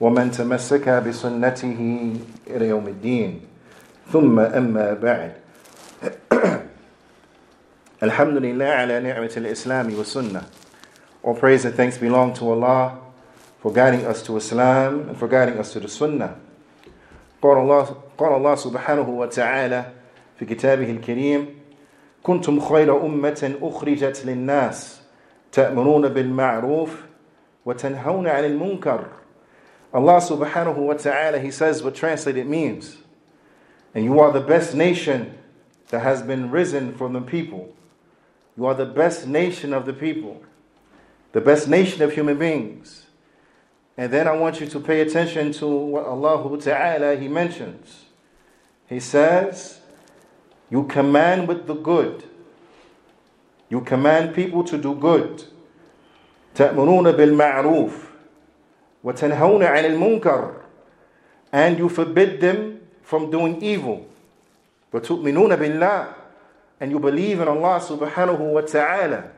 ومن تمسك بسنته إلى يوم الدين. ثم أما بعد. الحمد لله على نعمة الإسلام والسنة. All praise and thanks belong to Allah for guiding us to Islam and for guiding us to the Sunnah. قال الله, قال الله سبحانه وتعالى في كتابه الكريم كنتم خير أمة أخرجت للناس تأمرون بالمعروف وتنهون عن المنكر. Allah subhanahu wa ta'ala, He says what translated means. And you are the best nation that has been risen from the people. You are the best nation of the people, the best nation of human beings. And then I want you to pay attention to what Allah Ta'ala He mentions. He says, You command with the good. You command people to do good. تأمرون بالمعروف وتنهون عن المنكر and you forbid them from doing evil. وتؤمنون بالله and you believe in Allah subhanahu wa ta'ala.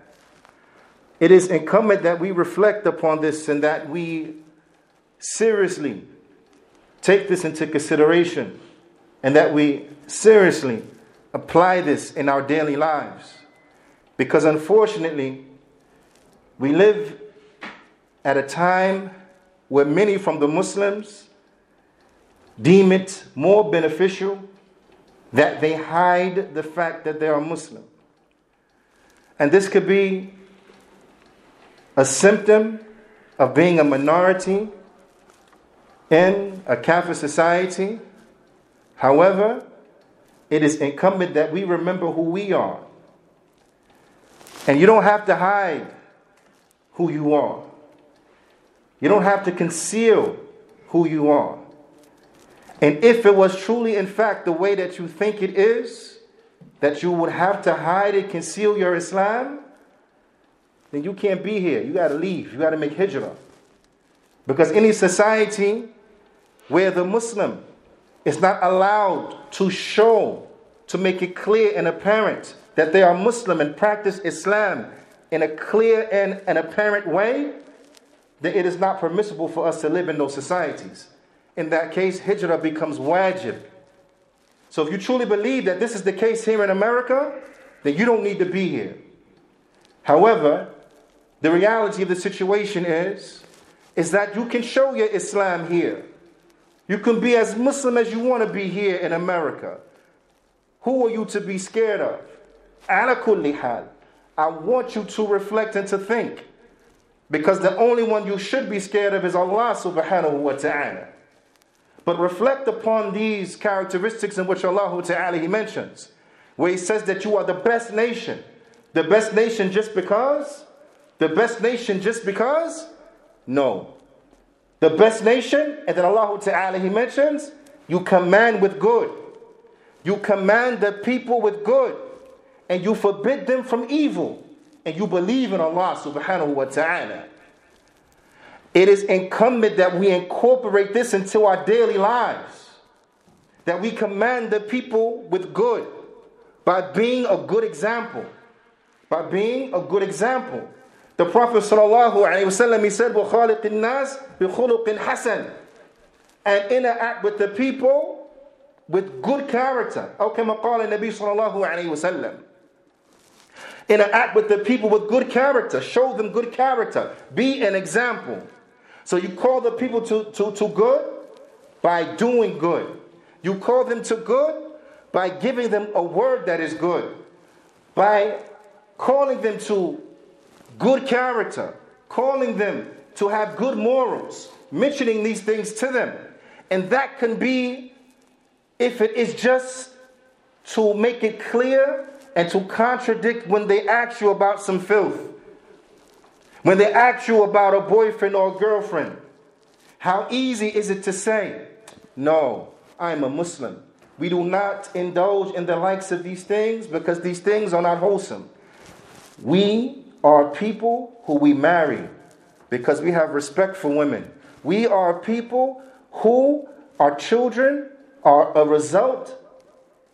It is incumbent that we reflect upon this and that we seriously take this into consideration and that we seriously apply this in our daily lives. Because unfortunately, we live at a time where many from the Muslims deem it more beneficial that they hide the fact that they are Muslim. And this could be a symptom of being a minority in a Catholic society. However, it is incumbent that we remember who we are. And you don't have to hide who you are. You don't have to conceal who you are. And if it was truly, in fact, the way that you think it is, that you would have to hide and conceal your Islam, then you can't be here. You got to leave. You got to make hijrah. Because any society where the Muslim is not allowed to show, to make it clear and apparent that they are Muslim and practice Islam in a clear and an apparent way, then it is not permissible for us to live in those societies. In that case, hijrah becomes wajib. So if you truly believe that this is the case here in America, then you don't need to be here. However, the reality of the situation is, is that you can show your Islam here. You can be as Muslim as you want to be here in America. Who are you to be scared of? I want you to reflect and to think. Because the only one you should be scared of is Allah subhanahu wa ta'ala. But reflect upon these characteristics in which Allah ta'ala He mentions, where He says that you are the best nation. The best nation just because? The best nation just because? No. The best nation, and then Allah ta'ala He mentions, you command with good. You command the people with good, and you forbid them from evil, and you believe in Allah subhanahu wa ta'ala. It is incumbent that we incorporate this into our daily lives. That we command the people with good by being a good example. By being a good example. The Prophet ﷺ, he said, وَخَالِقِ النَّاسِ بِخُلُقٍ حَسَنٍ And interact with the people with good character. أو كما قال النبي صلى الله عليه وسلم. Interact with the people with good character. Show them good character. Be an example. So you call the people to, to, to good by doing good. You call them to good by giving them a word that is good. By calling them to good character. Calling them to have good morals. Mentioning these things to them. And that can be, if it is just to make it clear and to contradict when they ask you about some filth. When they ask you about a boyfriend or a girlfriend, how easy is it to say, No, I am a Muslim. We do not indulge in the likes of these things because these things are not wholesome. We are people who we marry because we have respect for women. We are people who our children are a result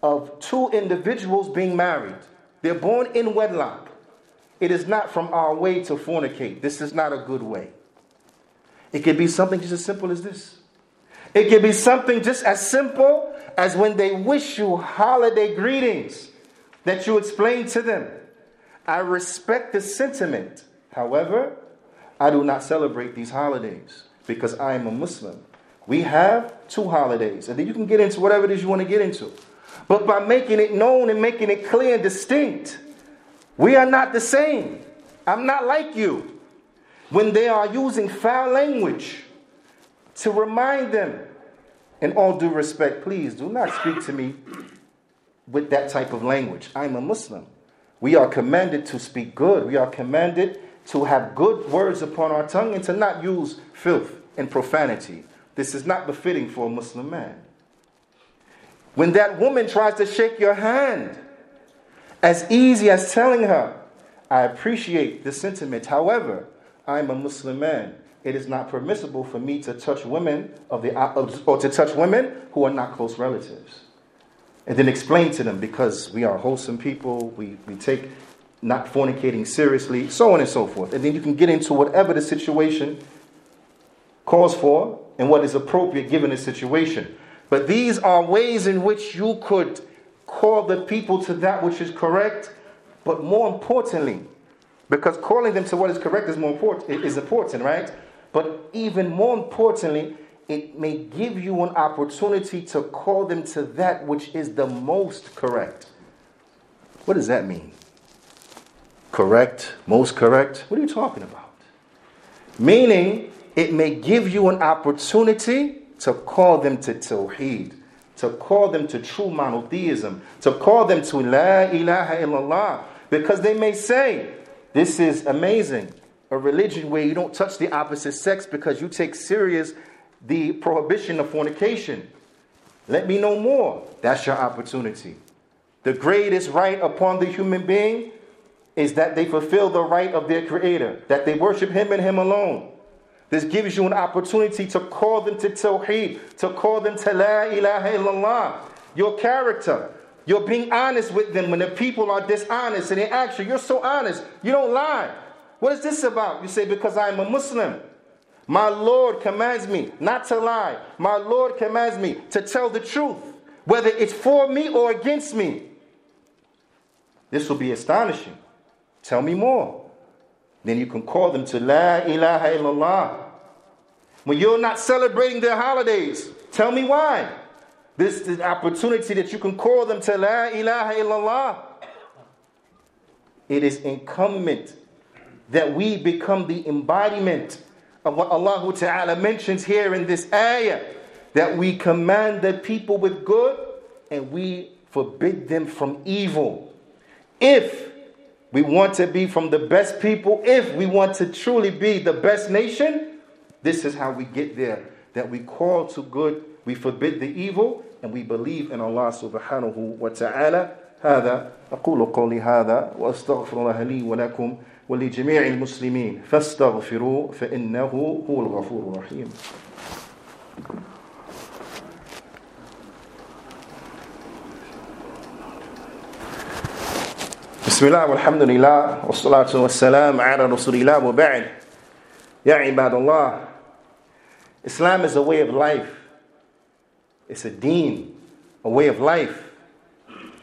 of two individuals being married. They're born in wedlock. It is not from our way to fornicate. This is not a good way. It could be something just as simple as this. It could be something just as simple as when they wish you holiday greetings that you explain to them. I respect the sentiment. However, I do not celebrate these holidays because I am a Muslim. We have two holidays, and then you can get into whatever it is you want to get into. But by making it known and making it clear and distinct, we are not the same. I'm not like you. When they are using foul language to remind them, in all due respect, please do not speak to me with that type of language. I'm a Muslim. We are commanded to speak good. We are commanded to have good words upon our tongue and to not use filth and profanity. This is not befitting for a Muslim man. When that woman tries to shake your hand, as easy as telling her, I appreciate the sentiment. However, I'm a Muslim man. It is not permissible for me to touch women of the uh, or to touch women who are not close relatives. And then explain to them because we are wholesome people, we, we take not fornicating seriously, so on and so forth. And then you can get into whatever the situation calls for and what is appropriate given the situation. But these are ways in which you could call the people to that which is correct, but more importantly, because calling them to what is correct is more important is important, right? But even more importantly, it may give you an opportunity to call them to that which is the most correct. What does that mean? Correct, most correct? What are you talking about? Meaning, it may give you an opportunity to call them to Tawheed, to call them to true monotheism, to call them to La ilaha illallah. Because they may say, This is amazing. A religion where you don't touch the opposite sex because you take serious the prohibition of fornication. Let me know more. That's your opportunity. The greatest right upon the human being is that they fulfill the right of their Creator, that they worship Him and Him alone. This gives you an opportunity to call them to Tawheed, to call them to La ilaha illallah. Your character. You're being honest with them when the people are dishonest and they ask you, You're so honest. You don't lie. What is this about? You say, Because I'm a Muslim. My Lord commands me not to lie. My Lord commands me to tell the truth, whether it's for me or against me. This will be astonishing. Tell me more. Then you can call them to La ilaha illallah. When you're not celebrating their holidays, tell me why. This is opportunity that you can call them to La ilaha illallah. It is incumbent that we become the embodiment of what Allah Ta'ala mentions here in this ayah. That we command the people with good and we forbid them from evil. If we want to be from the best people, if we want to truly be the best nation, this is how we get there. That we call to good, we forbid the evil, and we believe in Allah subhanahu wa ta'ala. هذا أقول قولي هذا وأستغفر الله لي ولكم ولجميع المسلمين فاستغفروا فإنه هو الغفور الرحيم بسم الله والحمد لله والصلاة والسلام على رسول الله وبعد يا عباد الله Islam is a way of life. It's a deen, a way of life.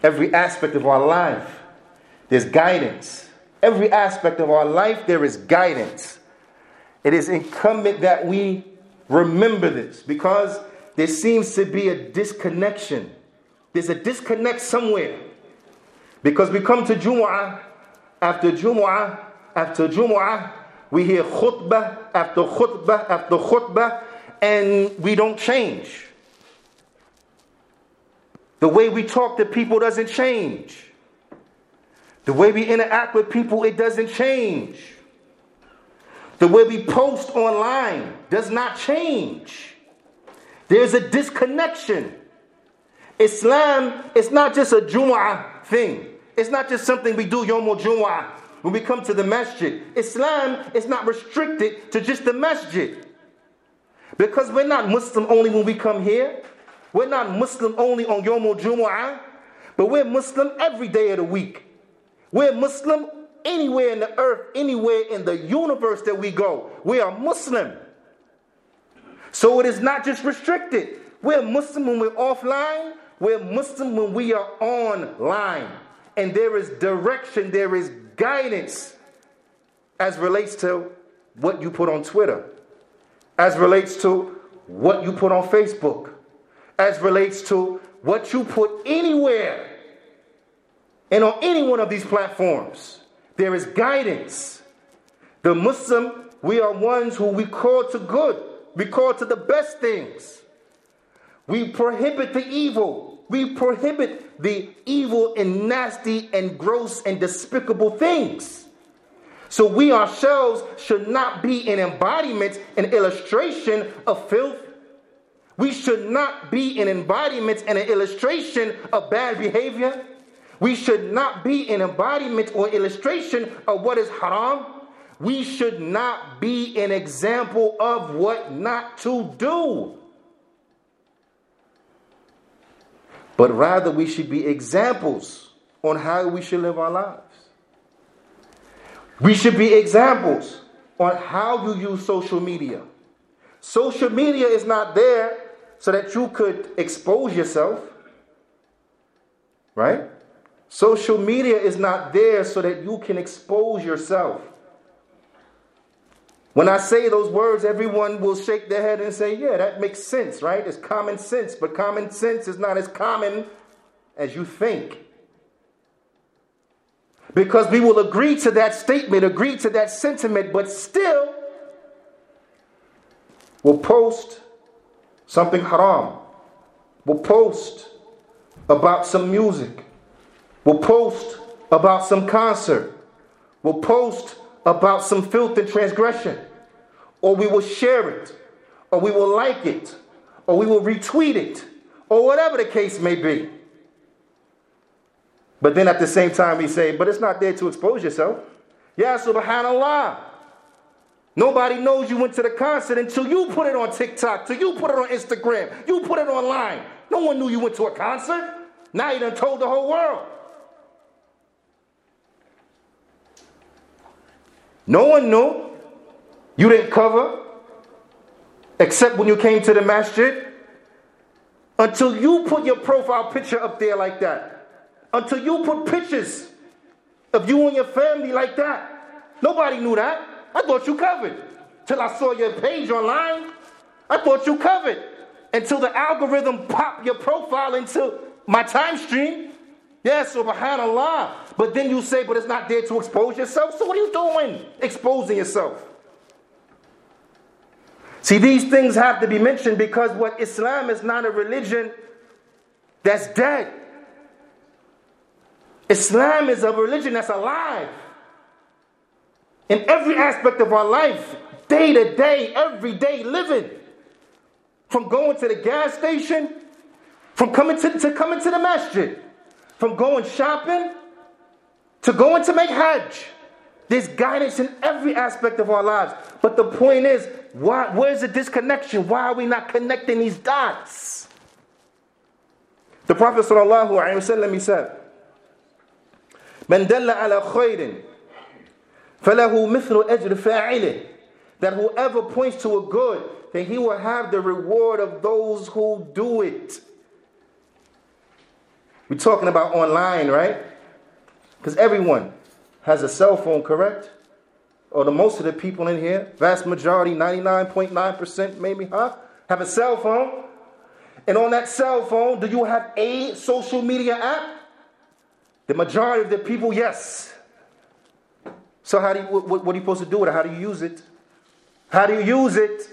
Every aspect of our life, there's guidance. Every aspect of our life, there is guidance. It is incumbent that we remember this because there seems to be a disconnection. There's a disconnect somewhere. Because we come to Jumu'ah after Jumu'ah after Jumu'ah, we hear khutbah after khutbah after khutbah, and we don't change. The way we talk to people doesn't change. The way we interact with people, it doesn't change. The way we post online does not change. There's a disconnection. Islam is not just a Jumu'ah thing. It's not just something we do Yom Jumu'ah when we come to the masjid. Islam is not restricted to just the masjid. Because we're not Muslim only when we come here. We're not Muslim only on Yom Jumu'ah. But we're Muslim every day of the week. We're Muslim anywhere in the earth, anywhere in the universe that we go. We are Muslim. So it is not just restricted. We're Muslim when we're offline, we're Muslim when we are online. And there is direction, there is guidance as relates to what you put on Twitter, as relates to what you put on Facebook, as relates to what you put anywhere and on any one of these platforms. There is guidance. The Muslim, we are ones who we call to good, we call to the best things. We prohibit the evil. We prohibit the evil and nasty and gross and despicable things. So we ourselves should not be an embodiment, an illustration of filth. We should not be an embodiment and an illustration of bad behavior. We should not be an embodiment or illustration of what is haram. We should not be an example of what not to do. But rather, we should be examples on how we should live our lives. We should be examples on how you use social media. Social media is not there so that you could expose yourself, right? Social media is not there so that you can expose yourself. When I say those words, everyone will shake their head and say, Yeah, that makes sense, right? It's common sense, but common sense is not as common as you think. Because we will agree to that statement, agree to that sentiment, but still will post something haram, will post about some music, will post about some concert, will post about some filth and transgression, or we will share it, or we will like it, or we will retweet it, or whatever the case may be. But then at the same time, we say, but it's not there to expose yourself. Yeah, subhanAllah. Nobody knows you went to the concert until you put it on TikTok, till you put it on Instagram, you put it online. No one knew you went to a concert. Now you done told the whole world. No one knew. You didn't cover, except when you came to the masjid. Until you put your profile picture up there like that. Until you put pictures of you and your family like that. Nobody knew that. I thought you covered. Till I saw your page online. I thought you covered. Until the algorithm popped your profile into my time stream. Yes, subhanAllah. But then you say, but it's not there to expose yourself. So what are you doing? Exposing yourself. See, these things have to be mentioned because what Islam is not a religion that's dead. Islam is a religion that's alive. In every aspect of our life, day to day, every day living. From going to the gas station, from coming to, to coming to the masjid from going shopping to going to make Hajj. There's guidance in every aspect of our lives. But the point is, why, where's the disconnection? Why are we not connecting these dots? The Prophet ﷺ, he said, من دل على خير فله مثل أجر فاعله that whoever points to a good, then he will have the reward of those who do it. We're talking about online, right? Because everyone has a cell phone, correct? Or the most of the people in here, vast majority, 99.9% maybe, huh? Have a cell phone. And on that cell phone, do you have a social media app? The majority of the people, yes. So how do you, what, what are you supposed to do with it? How do you use it? How do you use it?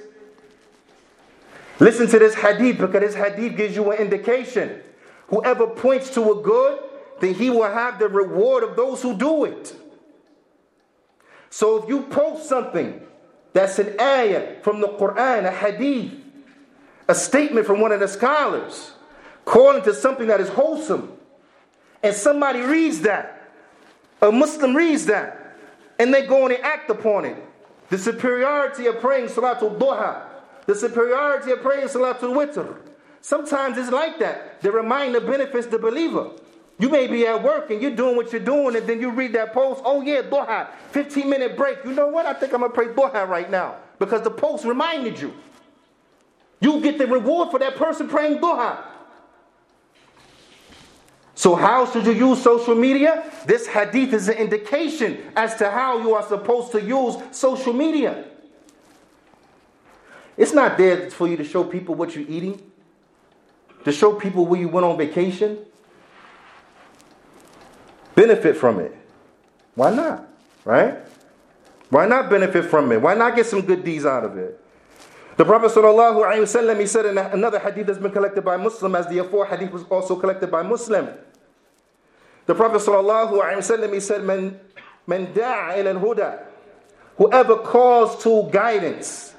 Listen to this hadith because this hadith gives you an indication. Whoever points to a good, then he will have the reward of those who do it. So if you post something that's an ayah from the Quran, a hadith, a statement from one of the scholars calling to something that is wholesome, and somebody reads that, a Muslim reads that, and they go and act upon it. The superiority of praying Salatul Duha, the superiority of praying Salatul Witr. Sometimes it's like that. The reminder benefits the believer. You may be at work and you're doing what you're doing, and then you read that post, oh yeah, Duha, 15 minute break. You know what? I think I'm gonna pray Duha right now because the post reminded you. You get the reward for that person praying Duha. So, how should you use social media? This hadith is an indication as to how you are supposed to use social media. It's not there for you to show people what you're eating, to show people where you went on vacation. Benefit from it. Why not? Right? Why not benefit from it? Why not get some good deeds out of it? The Prophet ﷺ, he said in another hadith that's been collected by Muslim, as the afore hadith was also collected by Muslim. The Prophet ﷺ, he said, Man, man da'a ila huda Whoever calls to guidance,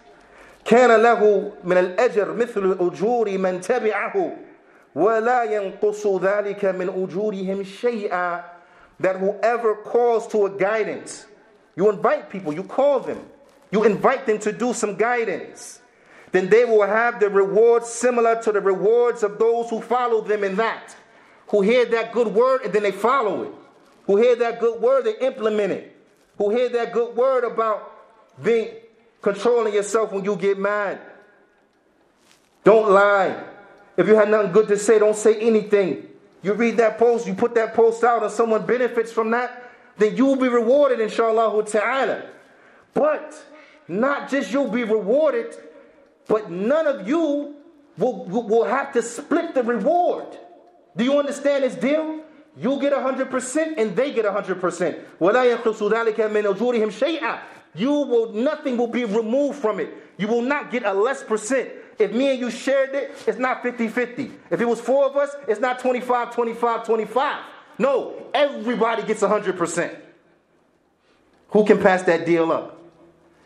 كان له من الأجر مثل أجور من تبعه ولا ينقص ذلك من أجورهم شيئا that whoever calls to a guidance, you invite people, you call them, you invite them to do some guidance then they will have the rewards similar to the rewards of those who follow them in that, who hear that good word and then they follow it, who hear that good word, they implement it, who hear that good word about being controlling yourself when you get mad. Don't lie. If you have nothing good to say, don't say anything. You read that post, you put that post out, and someone benefits from that, then you will be rewarded, inshallah ta'ala. But not just you'll be rewarded, but none of you will, will have to split the reward. Do you understand this deal? You get 100% and they get 100%. You will, nothing will be removed from it. You will not get a less percent. If me and you shared it, it's not 50 50. If it was four of us, it's not 25 25 25. No, everybody gets 100%. Who can pass that deal up?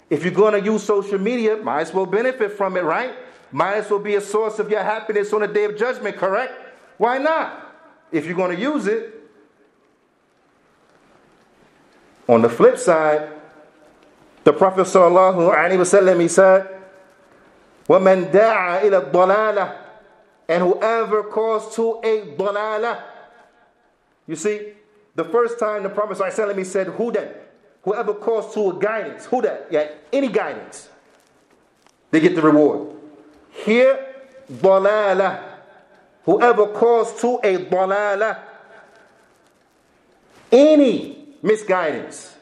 If you're going to use social media, might as well benefit from it, right? Might as well be a source of your happiness on the day of judgment, correct? Why not? If you're going to use it. On the flip side, the Prophet sallallahu alaihi wasallam he said, "Wa man da'a ila dalala," and whoever calls to a dalala. You see, the first time the Prophet sallallahu alaihi wasallam he said, "Who then? whoever calls to a guidance, that? yeah, any guidance, they get the reward. Here, dalala. Whoever calls to a dalala, any misguidance,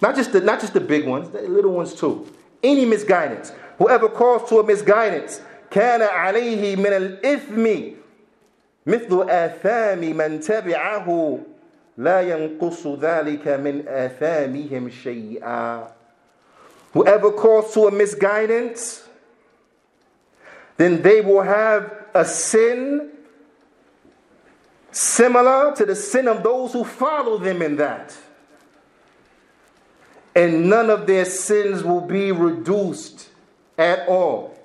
not just the not just the big ones, the little ones too. Any misguidance. Whoever calls to a misguidance, كان عليه من الإثم مثل آثام من تبعه لا ينقص ذلك من آثامهم شيئا Whoever calls to a misguidance, then they will have a sin similar to the sin of those who follow them in that. And none of their sins will be reduced at all.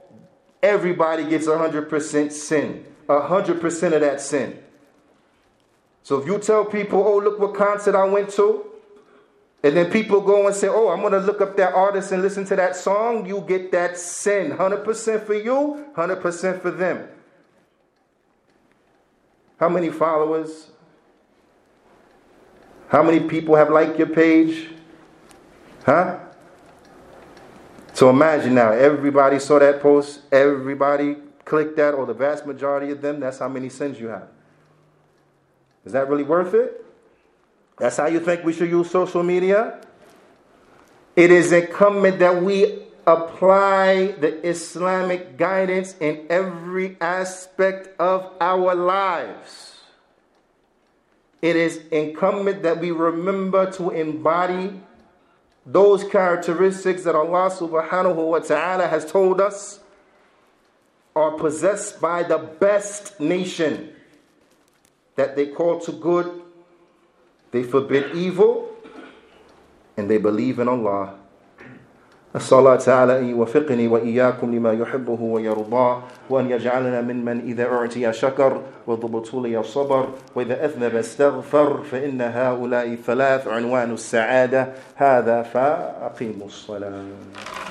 Everybody gets 100% sin, 100% of that sin. So if you tell people, oh, look what concert I went to, and then people go and say, oh, I'm going to look up that artist and listen to that song, you get that sin. 100% for you, 100% for them. How many followers? How many people have liked your page? Huh? So imagine now, everybody saw that post, everybody clicked that, or the vast majority of them, that's how many sins you have. Is that really worth it? That's how you think we should use social media? It is incumbent that we apply the Islamic guidance in every aspect of our lives. It is incumbent that we remember to embody those characteristics that Allah subhanahu wa ta'ala has told us are possessed by the best nation that they call to good, they forbid evil, and they believe in Allah. الله تعالى أن يوفقني وإياكم لما يحبه ويرضاه وأن يجعلنا ممن إذا أعطي شكر وضبطولي صبر وإذا أذنب استغفر فإن هؤلاء الثلاث عنوان السعادة. هذا فأقيموا الصلاة.